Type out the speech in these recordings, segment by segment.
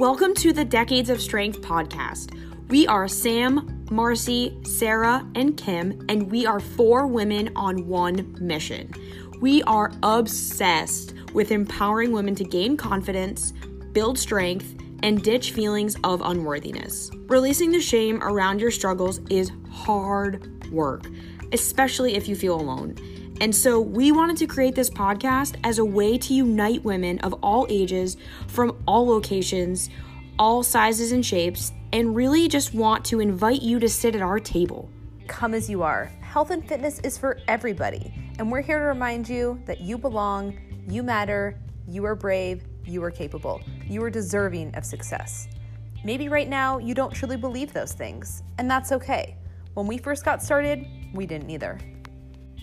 Welcome to the Decades of Strength podcast. We are Sam, Marcy, Sarah, and Kim, and we are four women on one mission. We are obsessed with empowering women to gain confidence, build strength, and ditch feelings of unworthiness. Releasing the shame around your struggles is hard work, especially if you feel alone. And so, we wanted to create this podcast as a way to unite women of all ages, from all locations, all sizes and shapes, and really just want to invite you to sit at our table. Come as you are. Health and fitness is for everybody. And we're here to remind you that you belong, you matter, you are brave, you are capable, you are deserving of success. Maybe right now you don't truly believe those things, and that's okay. When we first got started, we didn't either.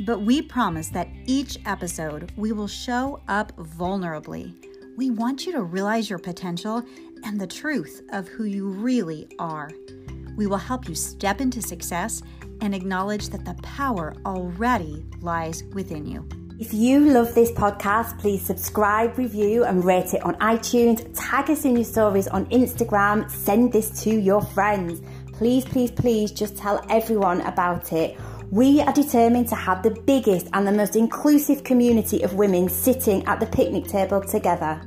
But we promise that each episode we will show up vulnerably. We want you to realize your potential and the truth of who you really are. We will help you step into success and acknowledge that the power already lies within you. If you love this podcast, please subscribe, review, and rate it on iTunes. Tag us in your stories on Instagram. Send this to your friends. Please, please, please just tell everyone about it. We are determined to have the biggest and the most inclusive community of women sitting at the picnic table together.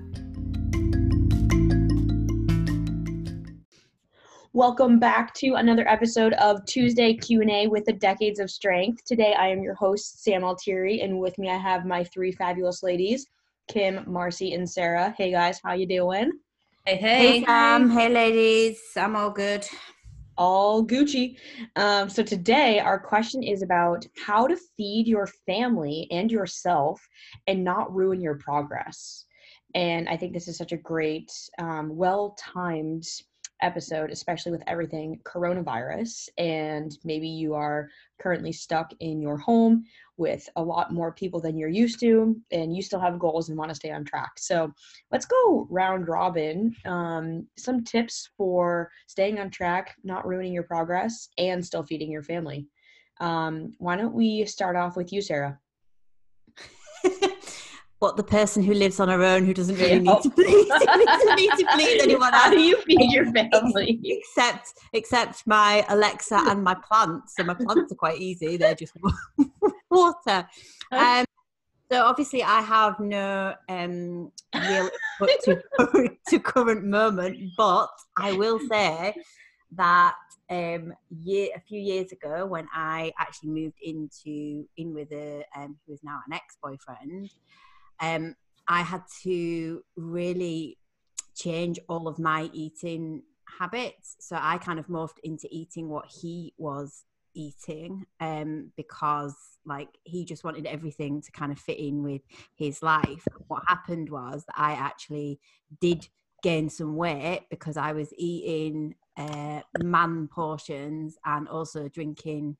Welcome back to another episode of Tuesday Q&A with the Decades of Strength. Today I am your host Sam Altieri and with me I have my three fabulous ladies, Kim, Marcy, and Sarah. Hey guys, how you doing? Hey, hey. Hey Sam, hey ladies. I'm all good all Gucci. Um, so today our question is about how to feed your family and yourself and not ruin your progress. And I think this is such a great, um, well timed episode, especially with everything coronavirus. And maybe you are currently stuck in your home with a lot more people than you're used to, and you still have goals and want to stay on track. So let's go round robin. Um, some tips for staying on track, not ruining your progress, and still feeding your family. Um, why don't we start off with you, Sarah? what the person who lives on her own who doesn't really need to please need to please anyone else. How do you feed your family? Except except my Alexa and my plants. So my plants are quite easy. They're just water. Um, so obviously I have no um, real input to, to current moment, but I will say that um, year, a few years ago when I actually moved into in with a um, who is now an ex-boyfriend, um, I had to really change all of my eating habits. So I kind of morphed into eating what he was eating um, because like he just wanted everything to kind of fit in with his life. What happened was that I actually did gain some weight because I was eating uh, man portions and also drinking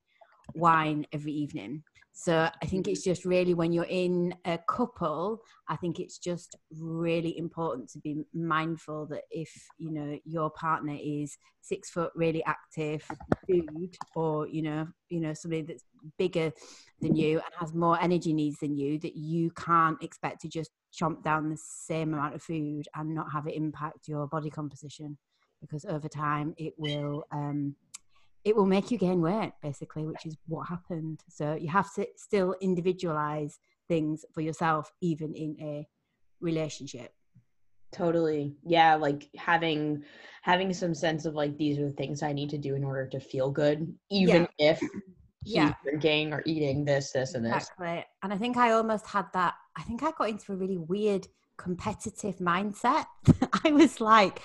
wine every evening. So I think it's just really when you're in a couple, I think it's just really important to be mindful that if you know your partner is six foot, really active, food, or you know, you know somebody that's bigger than you and has more energy needs than you, that you can't expect to just chomp down the same amount of food and not have it impact your body composition, because over time it will. Um, it will make you gain weight basically which is what happened. So you have to still individualize things for yourself even in a relationship. Totally. Yeah like having having some sense of like these are the things i need to do in order to feel good even yeah. if yeah. drinking or eating this this and this. Exactly. And i think i almost had that i think i got into a really weird competitive mindset. I was like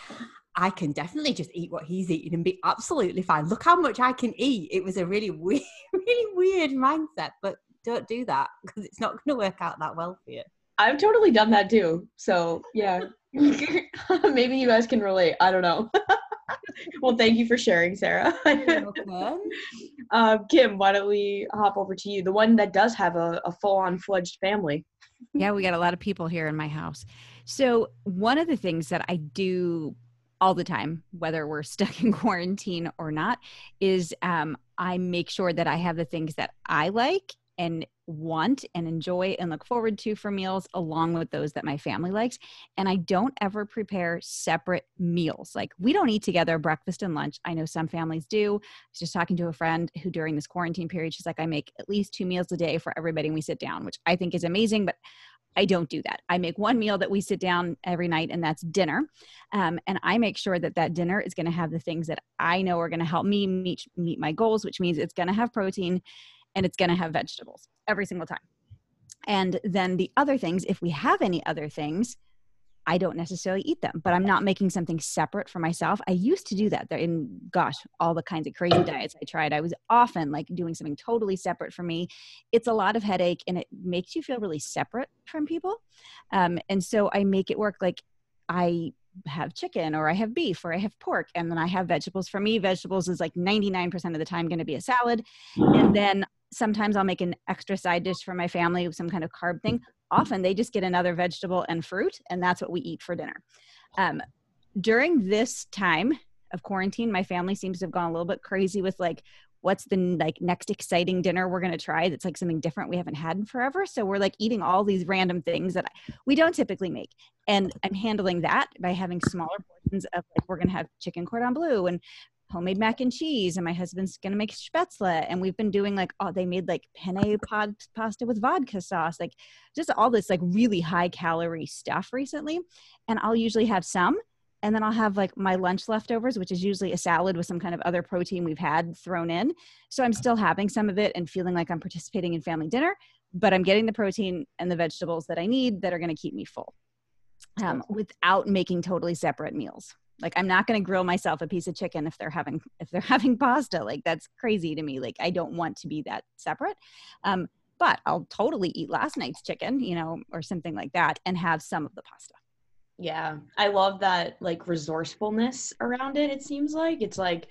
I can definitely just eat what he's eating and be absolutely fine. Look how much I can eat. It was a really weird, really weird mindset, but don't do that because it's not going to work out that well for you. I've totally done that too. So yeah, maybe you guys can relate. I don't know. well, thank you for sharing, Sarah. uh, Kim, why don't we hop over to you, the one that does have a, a full-on fledged family? yeah, we got a lot of people here in my house. So one of the things that I do all the time, whether we're stuck in quarantine or not, is um, I make sure that I have the things that I like and want and enjoy and look forward to for meals along with those that my family likes. And i don't ever prepare separate meals. Like we don't eat together breakfast and lunch. I know some families do. I was just talking to a friend who during this quarantine period she's like i make at least two meals a day for everybody and we sit down which i think is amazing but I don't do that. I make one meal that we sit down every night, and that's dinner. Um, and I make sure that that dinner is going to have the things that I know are going to help me meet meet my goals, which means it's going to have protein and it's going to have vegetables every single time. And then the other things, if we have any other things, I don't necessarily eat them, but I'm not making something separate for myself. I used to do that in gosh, all the kinds of crazy diets I tried. I was often like doing something totally separate for me. It's a lot of headache and it makes you feel really separate from people. Um, and so I make it work like I have chicken or I have beef or I have pork and then I have vegetables. For me, vegetables is like 99% of the time going to be a salad. And then sometimes I'll make an extra side dish for my family some kind of carb thing. Often they just get another vegetable and fruit, and that's what we eat for dinner. Um, during this time of quarantine, my family seems to have gone a little bit crazy with like, what's the like next exciting dinner we're going to try that's like something different we haven't had in forever so we're like eating all these random things that we don't typically make and i'm handling that by having smaller portions of like we're going to have chicken cordon bleu and homemade mac and cheese and my husband's gonna make spätzle and we've been doing like oh they made like penne pod pasta with vodka sauce like just all this like really high calorie stuff recently and i'll usually have some and then i'll have like my lunch leftovers which is usually a salad with some kind of other protein we've had thrown in. So i'm still having some of it and feeling like i'm participating in family dinner but i'm getting the protein and the vegetables that i need that are going to keep me full um, without making totally separate meals like i'm not going to grill myself a piece of chicken if they're having if they're having pasta. Like that's crazy to me. Like i don't want to be that separate. Um, but i'll totally eat last night's chicken you know or something like that and have some of the pasta. Yeah. I love that like resourcefulness around it it seems like. It's like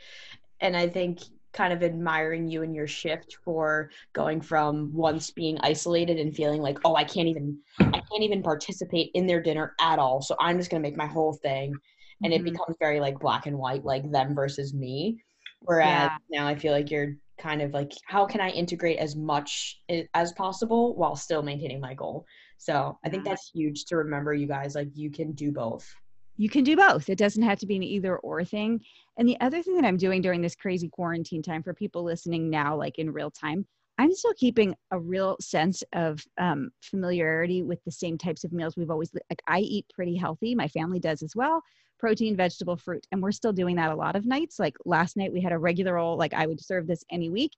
and i think kind of admiring you and your shift for going from once being isolated and feeling like oh i can't even i can't even participate in their dinner at all. So i'm just going to make my whole thing and mm-hmm. it becomes very like black and white like them versus me whereas yeah. now i feel like you're kind of like how can i integrate as much as possible while still maintaining my goal so i think that's huge to remember you guys like you can do both you can do both it doesn't have to be an either or thing and the other thing that i'm doing during this crazy quarantine time for people listening now like in real time I'm still keeping a real sense of um, familiarity with the same types of meals we've always like. I eat pretty healthy. My family does as well protein, vegetable, fruit. And we're still doing that a lot of nights. Like last night we had a regular old, like I would serve this any week.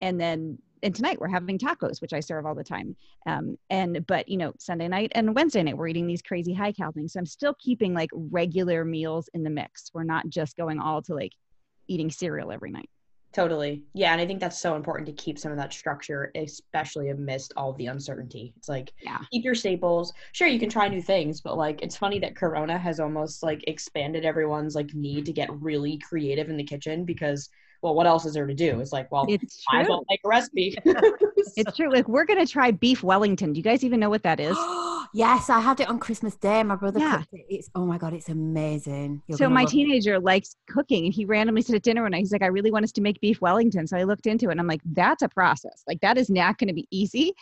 And then and tonight we're having tacos, which I serve all the time. Um, and but you know, Sunday night and Wednesday night we're eating these crazy high cal things. So I'm still keeping like regular meals in the mix. We're not just going all to like eating cereal every night. Totally. Yeah. And I think that's so important to keep some of that structure, especially amidst all the uncertainty. It's like, yeah. keep your staples. Sure, you can try new things, but like, it's funny that Corona has almost like expanded everyone's like need to get really creative in the kitchen because well, what else is there to do? It's like, well, it's I will make a recipe. it's true. Like we're gonna try beef Wellington. Do you guys even know what that is? yes, I had it on Christmas Day. My brother yeah. cooked it. It's oh my god, it's amazing. You're so my teenager it. likes cooking, and he randomly said at dinner one night, he's like, I really want us to make beef Wellington. So I looked into it, and I'm like, that's a process. Like that is not going to be easy.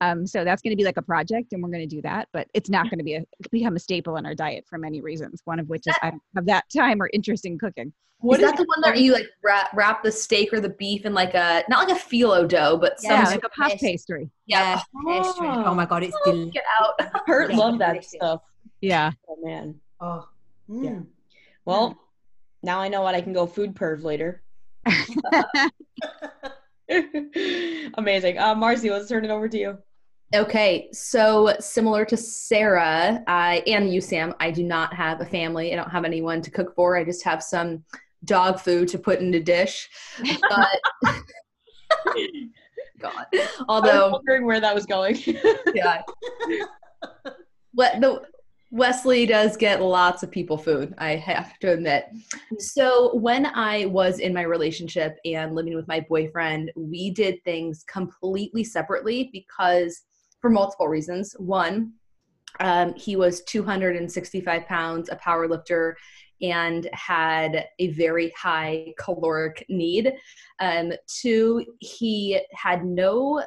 Um, so that's going to be like a project, and we're going to do that. But it's not going to be a become a staple in our diet for many reasons. One of which is I don't have that time or interest in cooking. What is, is that the one that you like wrap, wrap the steak or the beef in like a not like a phyllo dough, but yeah, some like a puff pastry. Yeah, oh. Oh my god, it's delicious. Get out. Hurt yeah, love that stuff. Yeah. Oh man. Oh. Mm. Yeah. Well, mm. now I know what I can go food perv later. Amazing. Uh, Marcy, let's turn it over to you. Okay, so similar to Sarah I, and you, Sam, I do not have a family. I don't have anyone to cook for. I just have some dog food to put in a dish. But God, although wondering where that was going. yeah, what the Wesley does get lots of people food, I have to admit. So, when I was in my relationship and living with my boyfriend, we did things completely separately because for multiple reasons. One, um, he was 265 pounds, a power lifter, and had a very high caloric need. Um, two, he had no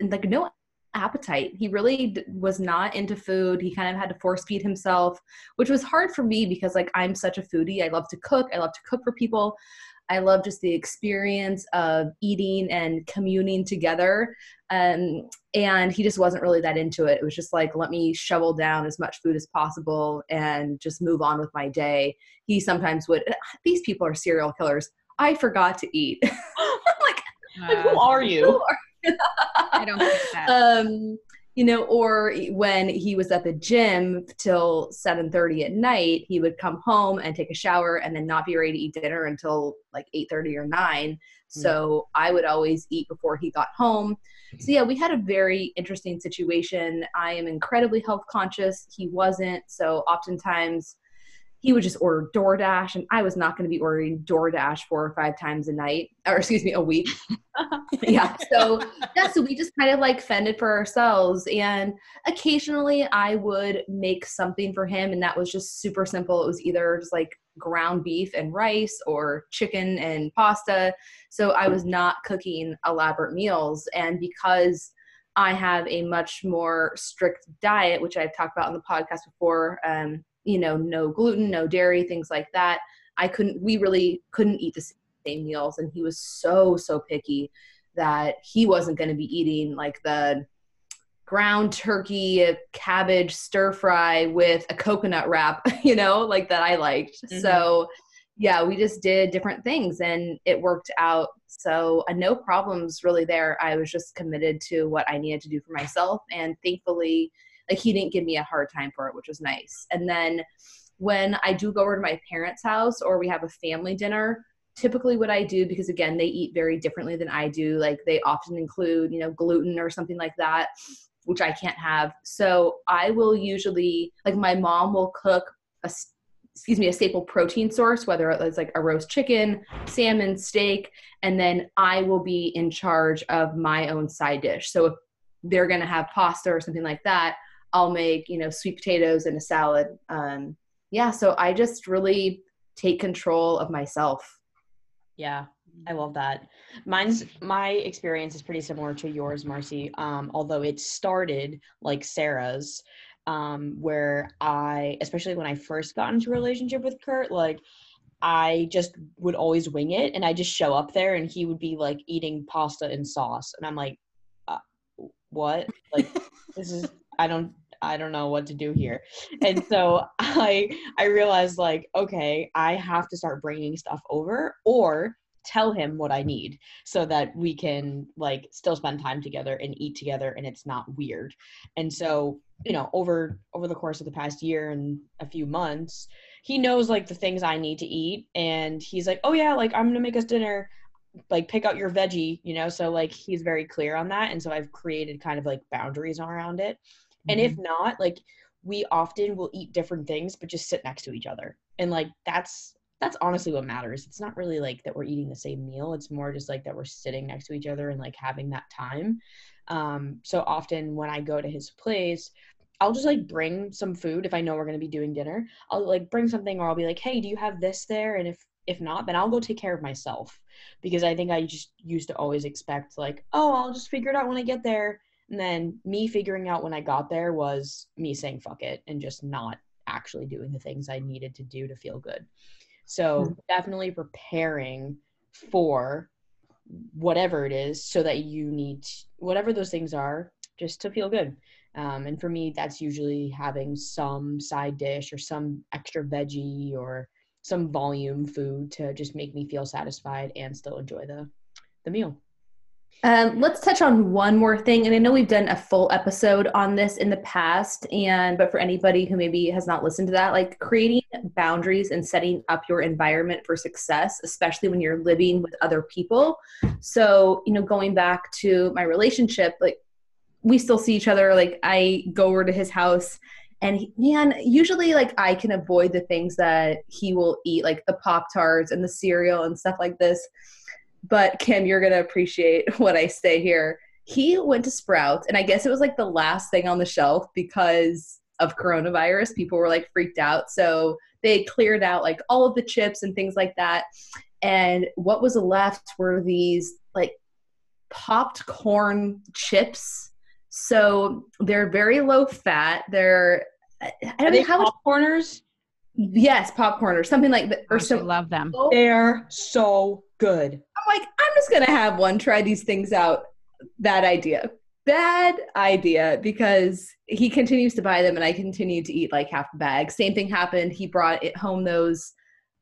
like no appetite. He really d- was not into food. He kind of had to force feed himself, which was hard for me because like I'm such a foodie. I love to cook. I love to cook for people. I love just the experience of eating and communing together. Um, and he just wasn't really that into it. It was just like, let me shovel down as much food as possible and just move on with my day. He sometimes would, these people are serial killers. I forgot to eat. like, like, who are you? Who are I don't get that. um, you know, or when he was at the gym till 7:30 at night, he would come home and take a shower and then not be ready to eat dinner until like 8:30 or 9. Hmm. So I would always eat before he got home. So yeah, we had a very interesting situation. I am incredibly health conscious. He wasn't. So oftentimes he would just order DoorDash, and I was not going to be ordering DoorDash four or five times a night, or excuse me, a week. yeah. So yeah, so we just kind of like fended for ourselves, and occasionally I would make something for him, and that was just super simple. It was either just like ground beef and rice, or chicken and pasta. So I was not cooking elaborate meals, and because I have a much more strict diet, which I've talked about on the podcast before. Um, you know, no gluten, no dairy, things like that. I couldn't, we really couldn't eat the same meals. And he was so, so picky that he wasn't going to be eating like the ground turkey, cabbage stir fry with a coconut wrap, you know, like that I liked. Mm-hmm. So, yeah, we just did different things and it worked out. So, uh, no problems really there. I was just committed to what I needed to do for myself. And thankfully, like he didn't give me a hard time for it, which was nice. And then when I do go over to my parents' house or we have a family dinner, typically what I do because again they eat very differently than I do, like they often include, you know, gluten or something like that, which I can't have. So I will usually like my mom will cook a excuse me, a staple protein source, whether it's like a roast chicken, salmon, steak, and then I will be in charge of my own side dish. So if they're going to have pasta or something like that, I'll make, you know, sweet potatoes and a salad. Um, yeah, so I just really take control of myself. Yeah, I love that. Mine's my experience is pretty similar to yours, Marcy. Um, although it started like Sarah's, um, where I, especially when I first got into a relationship with Kurt, like I just would always wing it, and I just show up there, and he would be like eating pasta and sauce, and I'm like, uh, what? Like this is I don't I don't know what to do here. And so I I realized like okay, I have to start bringing stuff over or tell him what I need so that we can like still spend time together and eat together and it's not weird. And so, you know, over over the course of the past year and a few months, he knows like the things I need to eat and he's like, "Oh yeah, like I'm going to make us dinner." like pick out your veggie, you know? So like he's very clear on that and so I've created kind of like boundaries around it. Mm-hmm. And if mm-hmm. not, like we often will eat different things but just sit next to each other. And like that's that's honestly what matters. It's not really like that we're eating the same meal. It's more just like that we're sitting next to each other and like having that time. Um, so often when I go to his place, I'll just like bring some food if I know we're gonna be doing dinner. I'll like bring something or I'll be like, hey, do you have this there? And if if not, then I'll go take care of myself because I think I just used to always expect like, oh, I'll just figure it out when I get there. And then me figuring out when I got there was me saying fuck it and just not actually doing the things I needed to do to feel good. So mm-hmm. definitely preparing for whatever it is so that you need whatever those things are just to feel good. Um, and for me, that's usually having some side dish or some extra veggie or some volume food to just make me feel satisfied and still enjoy the the meal. Um, let's touch on one more thing, and I know we've done a full episode on this in the past, and but for anybody who maybe has not listened to that, like creating boundaries and setting up your environment for success, especially when you're living with other people. So, you know, going back to my relationship, like we still see each other. Like I go over to his house and he, man usually like i can avoid the things that he will eat like the pop tarts and the cereal and stuff like this but kim you're gonna appreciate what i say here he went to sprouts and i guess it was like the last thing on the shelf because of coronavirus people were like freaked out so they cleared out like all of the chips and things like that and what was left were these like popped corn chips. So they're very low fat. They're I don't they know how much. popcorners? Yes, popcorn or something like that. Or I so love them. They're so good. Like, I'm just gonna have one. Try these things out. Bad idea. Bad idea because he continues to buy them and I continue to eat like half the bag. Same thing happened. He brought it home those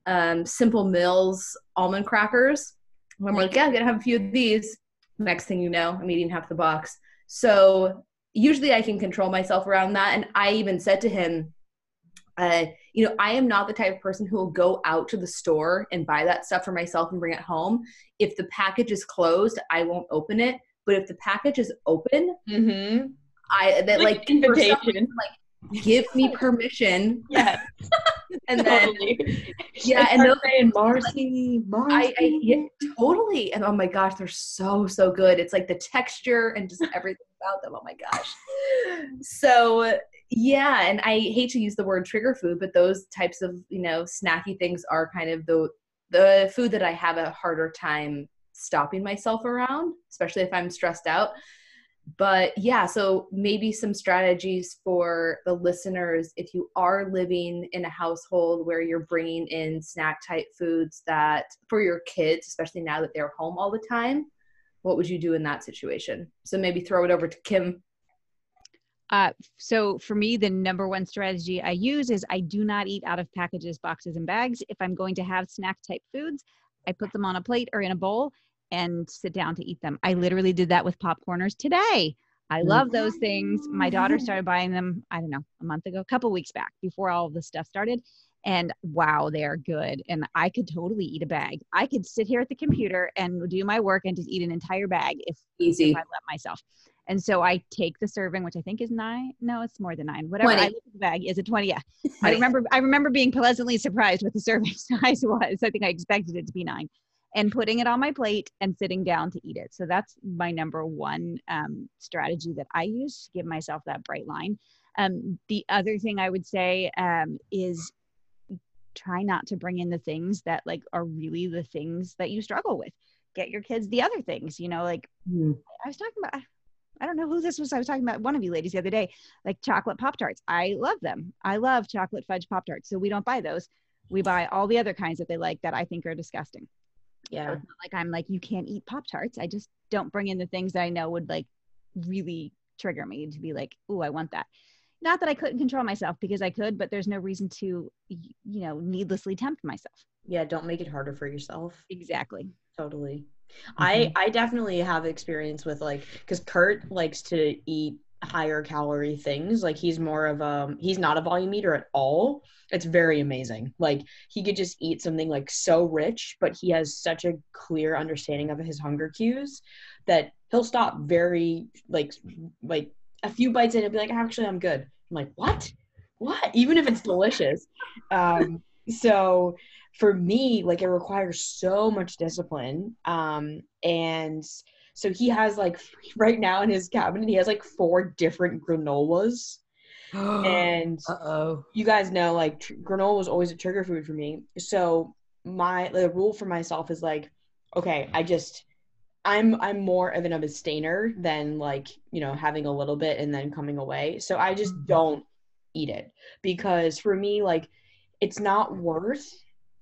um, Simple Mills almond crackers. And I'm like, yeah, I'm gonna have a few of these. Next thing you know, I'm eating half the box. So usually I can control myself around that. And I even said to him, uh, you know, I am not the type of person who will go out to the store and buy that stuff for myself and bring it home. If the package is closed, I won't open it. But if the package is open, Mm-hmm. I that like, Like invitation. reason, like give me permission, Yeah. and then totally. yeah, and those saying Marcy, Marcy. I, I yeah, totally. And oh my gosh, they're so so good. It's like the texture and just everything about them. Oh my gosh. So yeah, and I hate to use the word trigger food, but those types of you know snacky things are kind of the the food that I have a harder time stopping myself around, especially if I'm stressed out. But yeah, so maybe some strategies for the listeners if you are living in a household where you're bringing in snack type foods that for your kids, especially now that they're home all the time, what would you do in that situation? So maybe throw it over to Kim. Uh, so for me, the number one strategy I use is I do not eat out of packages, boxes, and bags. If I'm going to have snack type foods, I put them on a plate or in a bowl and sit down to eat them. I literally did that with popcorners today. I love those things. My daughter started buying them, I don't know, a month ago, a couple weeks back before all of this stuff started. And wow, they are good. And I could totally eat a bag. I could sit here at the computer and do my work and just eat an entire bag if Easy. if I let myself. And so I take the serving, which I think is nine. No, it's more than nine. Whatever. 20. I look at the bag is it twenty? Yeah. I remember. I remember being pleasantly surprised with the serving size was. I think I expected it to be nine, and putting it on my plate and sitting down to eat it. So that's my number one um, strategy that I use to give myself that bright line. Um, the other thing I would say um, is try not to bring in the things that like are really the things that you struggle with. Get your kids the other things. You know, like Hmm. I was talking about. I don't know who this was. I was talking about one of you ladies the other day, like chocolate Pop Tarts. I love them. I love chocolate fudge Pop Tarts. So we don't buy those. We buy all the other kinds that they like that I think are disgusting. So yeah. it's not like I'm like, you can't eat Pop Tarts. I just don't bring in the things that I know would like really trigger me to be like, oh, I want that. Not that I couldn't control myself because I could, but there's no reason to, you know, needlessly tempt myself. Yeah. Don't make it harder for yourself. Exactly. Totally. I I definitely have experience with like because Kurt likes to eat higher calorie things. Like he's more of um he's not a volume eater at all. It's very amazing. Like he could just eat something like so rich, but he has such a clear understanding of his hunger cues that he'll stop very like like a few bites in and be like, actually I'm good. I'm like, what? What? Even if it's delicious. Um so for me like it requires so much discipline um and so he has like right now in his cabinet he has like four different granolas. And Uh-oh. you guys know like tr- granola was always a trigger food for me. So my the rule for myself is like okay i just i'm i'm more of an abstainer than like you know having a little bit and then coming away. So i just don't eat it because for me like it's not worth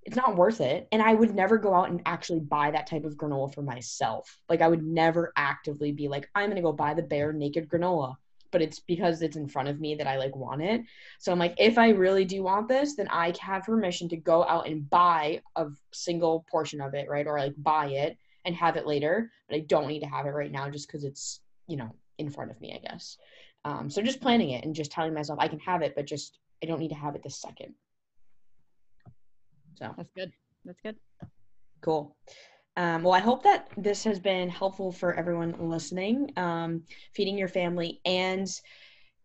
it's not worth it. And i would never go out and actually buy that type of granola for myself. Like i would never actively be like i'm to go buy the Bear Naked granola but it's because it's in front of me that i like want it. So i'm like if i really do want this then i have permission to go out and buy a single portion of it right? Or like buy it and have it later. But i don't need to have it right now just because it's you know in front of me i guess. Um, so just planning it and just telling myself i can have it but just i don't need to have it this second so That's good. That's good. Cool. Um, well, I hope that this has been helpful for everyone listening. Um, feeding your family and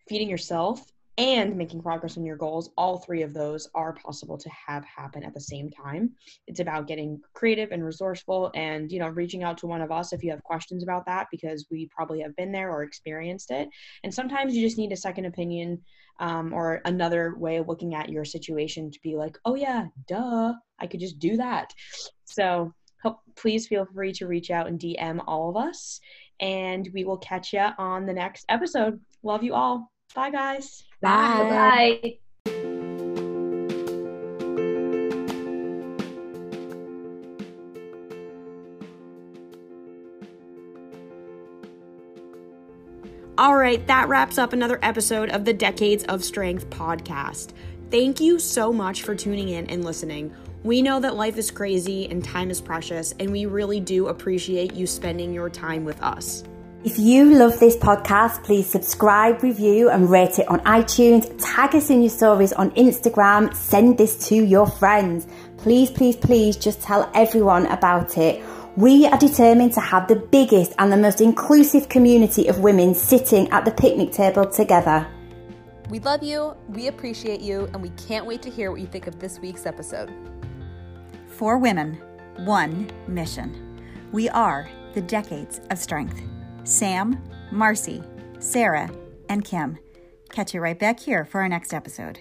feeding yourself and making progress on your goals, all three of those are possible to have happen at the same time. It's about getting creative and resourceful and, you know, reaching out to one of us if you have questions about that because we probably have been there or experienced it. And sometimes you just need a second opinion um, or another way of looking at your situation to be like, oh, yeah, duh, I could just do that. So hope, please feel free to reach out and DM all of us. And we will catch you on the next episode. Love you all. Bye, guys. Bye. Bye. All right, that wraps up another episode of the Decades of Strength podcast. Thank you so much for tuning in and listening. We know that life is crazy and time is precious, and we really do appreciate you spending your time with us. If you love this podcast, please subscribe, review, and rate it on iTunes. Tag us in your stories on Instagram. Send this to your friends. Please, please, please just tell everyone about it. We are determined to have the biggest and the most inclusive community of women sitting at the picnic table together. We love you, we appreciate you, and we can't wait to hear what you think of this week's episode. Four women, one mission. We are the Decades of Strength. Sam, Marcy, Sarah, and Kim. Catch you right back here for our next episode.